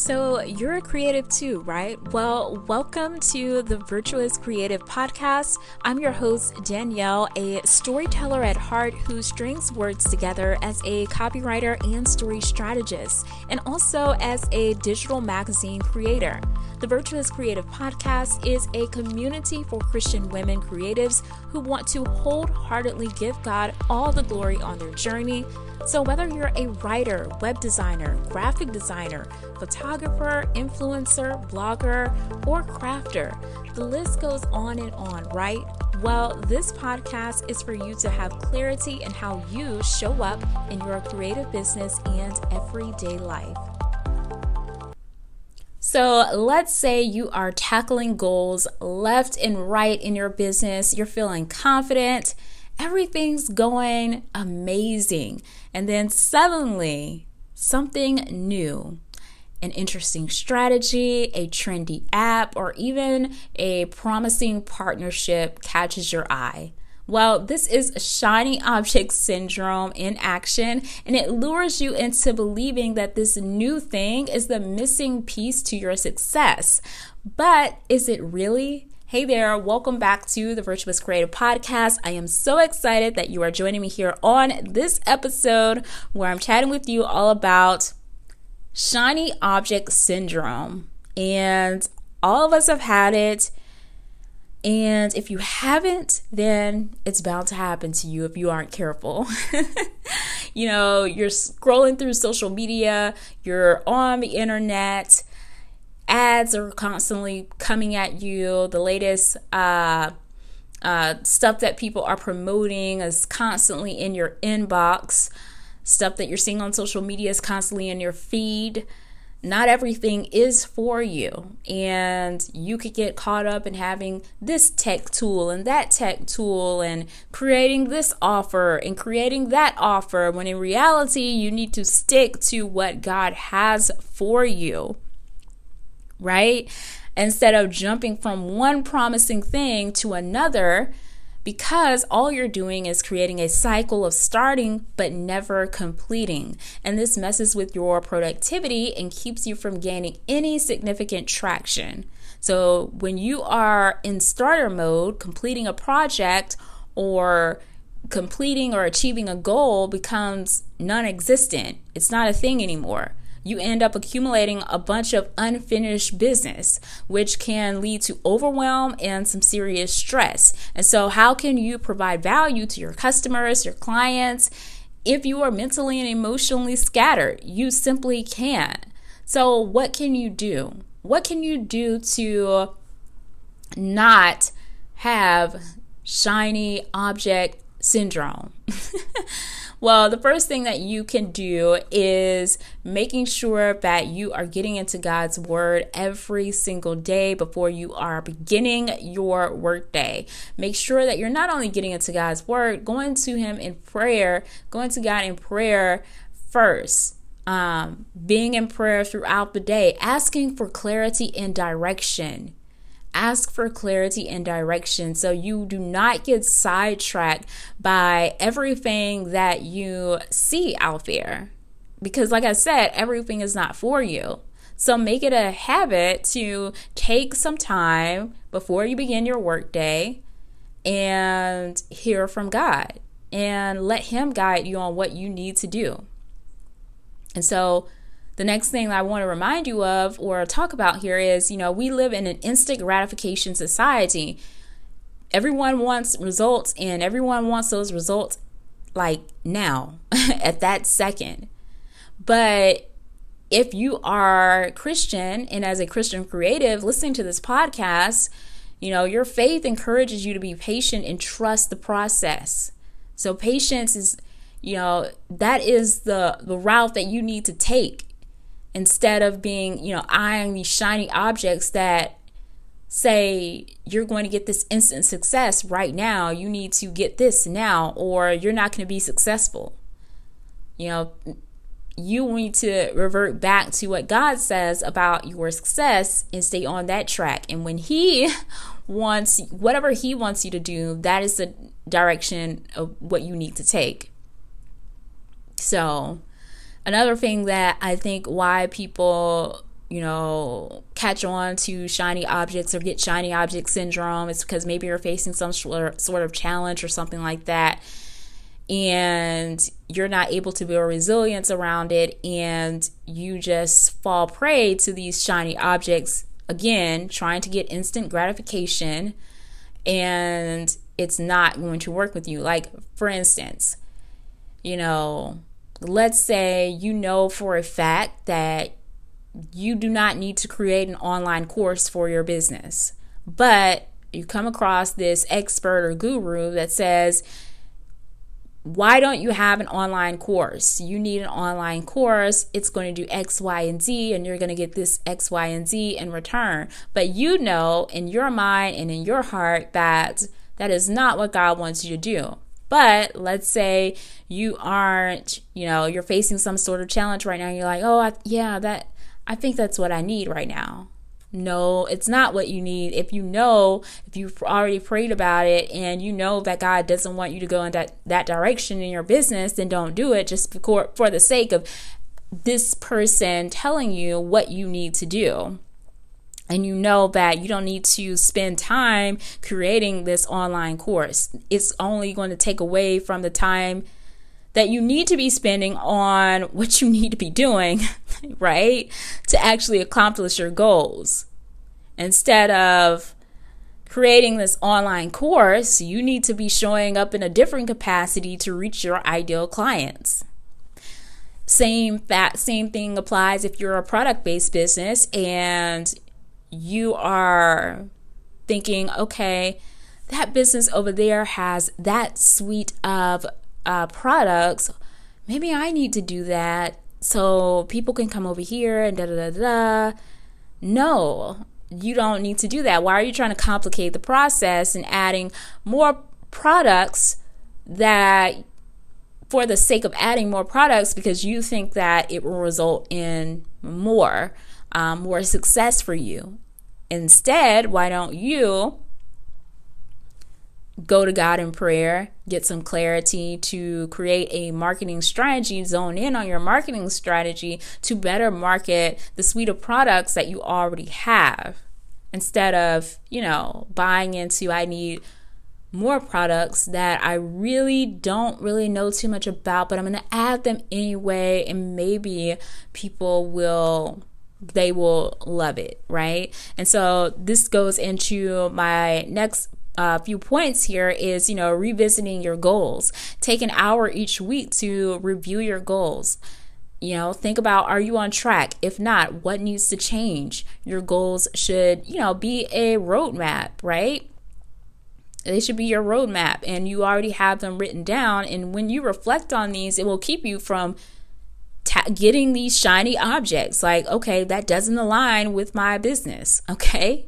So, you're a creative too, right? Well, welcome to the Virtuous Creative Podcast. I'm your host, Danielle, a storyteller at heart who strings words together as a copywriter and story strategist, and also as a digital magazine creator. The Virtuous Creative Podcast is a community for Christian women creatives who want to wholeheartedly give God all the glory on their journey so, whether you're a writer, web designer, graphic designer, photographer, influencer, blogger, or crafter, the list goes on and on, right? Well, this podcast is for you to have clarity in how you show up in your creative business and everyday life. So, let's say you are tackling goals left and right in your business, you're feeling confident everything's going amazing. And then suddenly, something new, an interesting strategy, a trendy app, or even a promising partnership catches your eye. Well, this is shiny object syndrome in action, and it lures you into believing that this new thing is the missing piece to your success. But is it really? Hey there, welcome back to the Virtuous Creative Podcast. I am so excited that you are joining me here on this episode where I'm chatting with you all about shiny object syndrome. And all of us have had it. And if you haven't, then it's bound to happen to you if you aren't careful. you know, you're scrolling through social media, you're on the internet ads are constantly coming at you. The latest uh, uh, stuff that people are promoting is constantly in your inbox. Stuff that you're seeing on social media is constantly in your feed. Not everything is for you, and you could get caught up in having this tech tool and that tech tool and creating this offer and creating that offer when in reality, you need to stick to what God has for you right? Instead of jumping from one promising thing to another, because all you're doing is creating a cycle of starting but never completing. And this messes with your productivity and keeps you from gaining any significant traction. So, when you are in starter mode, completing a project or completing or achieving a goal becomes non existent. It's not a thing anymore you end up accumulating a bunch of unfinished business, which can lead to overwhelm and some serious stress. And so, how can you provide value to your customers, your clients, if you are mentally and emotionally scattered? You simply can't. So, what can you do? What can you do to not have shiny object syndrome? Well, the first thing that you can do is making sure that you are getting into God's word every single day before you are beginning your workday. Make sure that you're not only getting into God's word, going to Him in prayer, going to God in prayer first. Um, being in prayer throughout the day, asking for clarity and direction ask for clarity and direction so you do not get sidetracked by everything that you see out there. Because, like I said, everything is not for you. So, make it a habit to take some time before you begin your workday and hear from God and let Him guide you on what you need to do. And so, the next thing I want to remind you of or talk about here is you know, we live in an instant gratification society. Everyone wants results and everyone wants those results like now, at that second. But if you are Christian and as a Christian creative listening to this podcast, you know, your faith encourages you to be patient and trust the process. So patience is, you know, that is the the route that you need to take instead of being, you know, eyeing these shiny objects that say you're going to get this instant success right now, you need to get this now, or you're not going to be successful. You know, you need to revert back to what God says about your success and stay on that track. And when He wants whatever He wants you to do, that is the direction of what you need to take. So, another thing that I think why people you know, catch on to shiny objects or get shiny object syndrome. It's because maybe you're facing some sort of challenge or something like that. And you're not able to build resilience around it. And you just fall prey to these shiny objects. Again, trying to get instant gratification. And it's not going to work with you. Like, for instance, you know, let's say you know for a fact that you do not need to create an online course for your business. But you come across this expert or guru that says, why don't you have an online course? You need an online course. It's going to do X, Y, and Z, and you're going to get this X, Y, and Z in return. But you know in your mind and in your heart that that is not what God wants you to do. But let's say you aren't, you know, you're facing some sort of challenge right now. you're like, oh, I, yeah, that I think that's what I need right now. No, it's not what you need. If you know, if you've already prayed about it and you know that God doesn't want you to go in that, that direction in your business, then don't do it just for, for the sake of this person telling you what you need to do. And you know that you don't need to spend time creating this online course. It's only going to take away from the time that you need to be spending on what you need to be doing, right? To actually accomplish your goals. Instead of creating this online course, you need to be showing up in a different capacity to reach your ideal clients. Same that same thing applies if you're a product-based business and you are thinking, okay, that business over there has that suite of uh, products, maybe I need to do that so people can come over here and da da da da. No, you don't need to do that. Why are you trying to complicate the process and adding more products that for the sake of adding more products because you think that it will result in more um, more success for you. Instead why don't you go to God in prayer, get some clarity to create a marketing strategy, zone in on your marketing strategy to better market the suite of products that you already have. Instead of, you know, buying into I need more products that I really don't really know too much about, but I'm going to add them anyway and maybe people will they will love it, right? And so this goes into my next a uh, few points here is you know revisiting your goals. Take an hour each week to review your goals. You know think about are you on track? If not what needs to change? Your goals should you know be a roadmap right? They should be your roadmap and you already have them written down and when you reflect on these it will keep you from ta- getting these shiny objects like okay that doesn't align with my business okay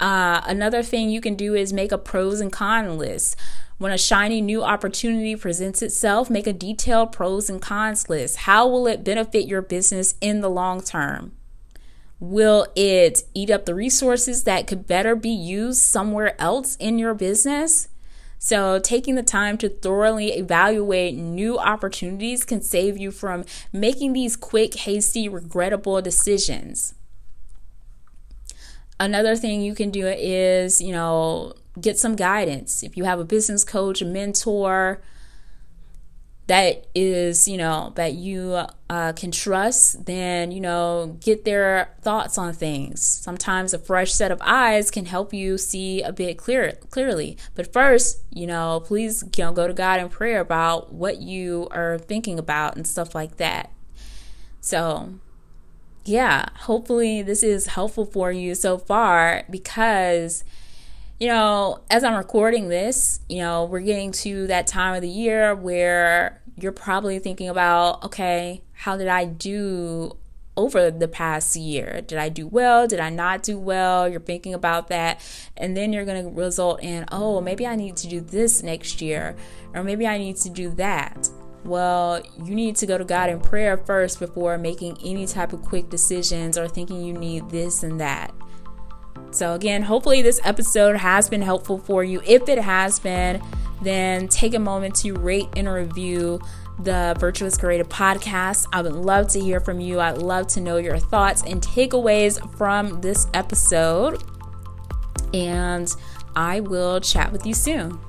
uh, another thing you can do is make a pros and cons list. When a shiny new opportunity presents itself, make a detailed pros and cons list. How will it benefit your business in the long term? Will it eat up the resources that could better be used somewhere else in your business? So, taking the time to thoroughly evaluate new opportunities can save you from making these quick, hasty, regrettable decisions. Another thing you can do is, you know, get some guidance. If you have a business coach, a mentor that is, you know, that you uh, can trust, then, you know, get their thoughts on things. Sometimes a fresh set of eyes can help you see a bit clear, clearly. But first, you know, please, you know, go to God in prayer about what you are thinking about and stuff like that. So, yeah, hopefully this is helpful for you so far because you know, as I'm recording this, you know, we're getting to that time of the year where you're probably thinking about, okay, how did I do over the past year? Did I do well? Did I not do well? You're thinking about that. And then you're going to result in, oh, maybe I need to do this next year, or maybe I need to do that. Well, you need to go to God in prayer first before making any type of quick decisions or thinking you need this and that. So, again, hopefully, this episode has been helpful for you. If it has been, then take a moment to rate and review the Virtuous Creative Podcast. I would love to hear from you. I'd love to know your thoughts and takeaways from this episode. And I will chat with you soon.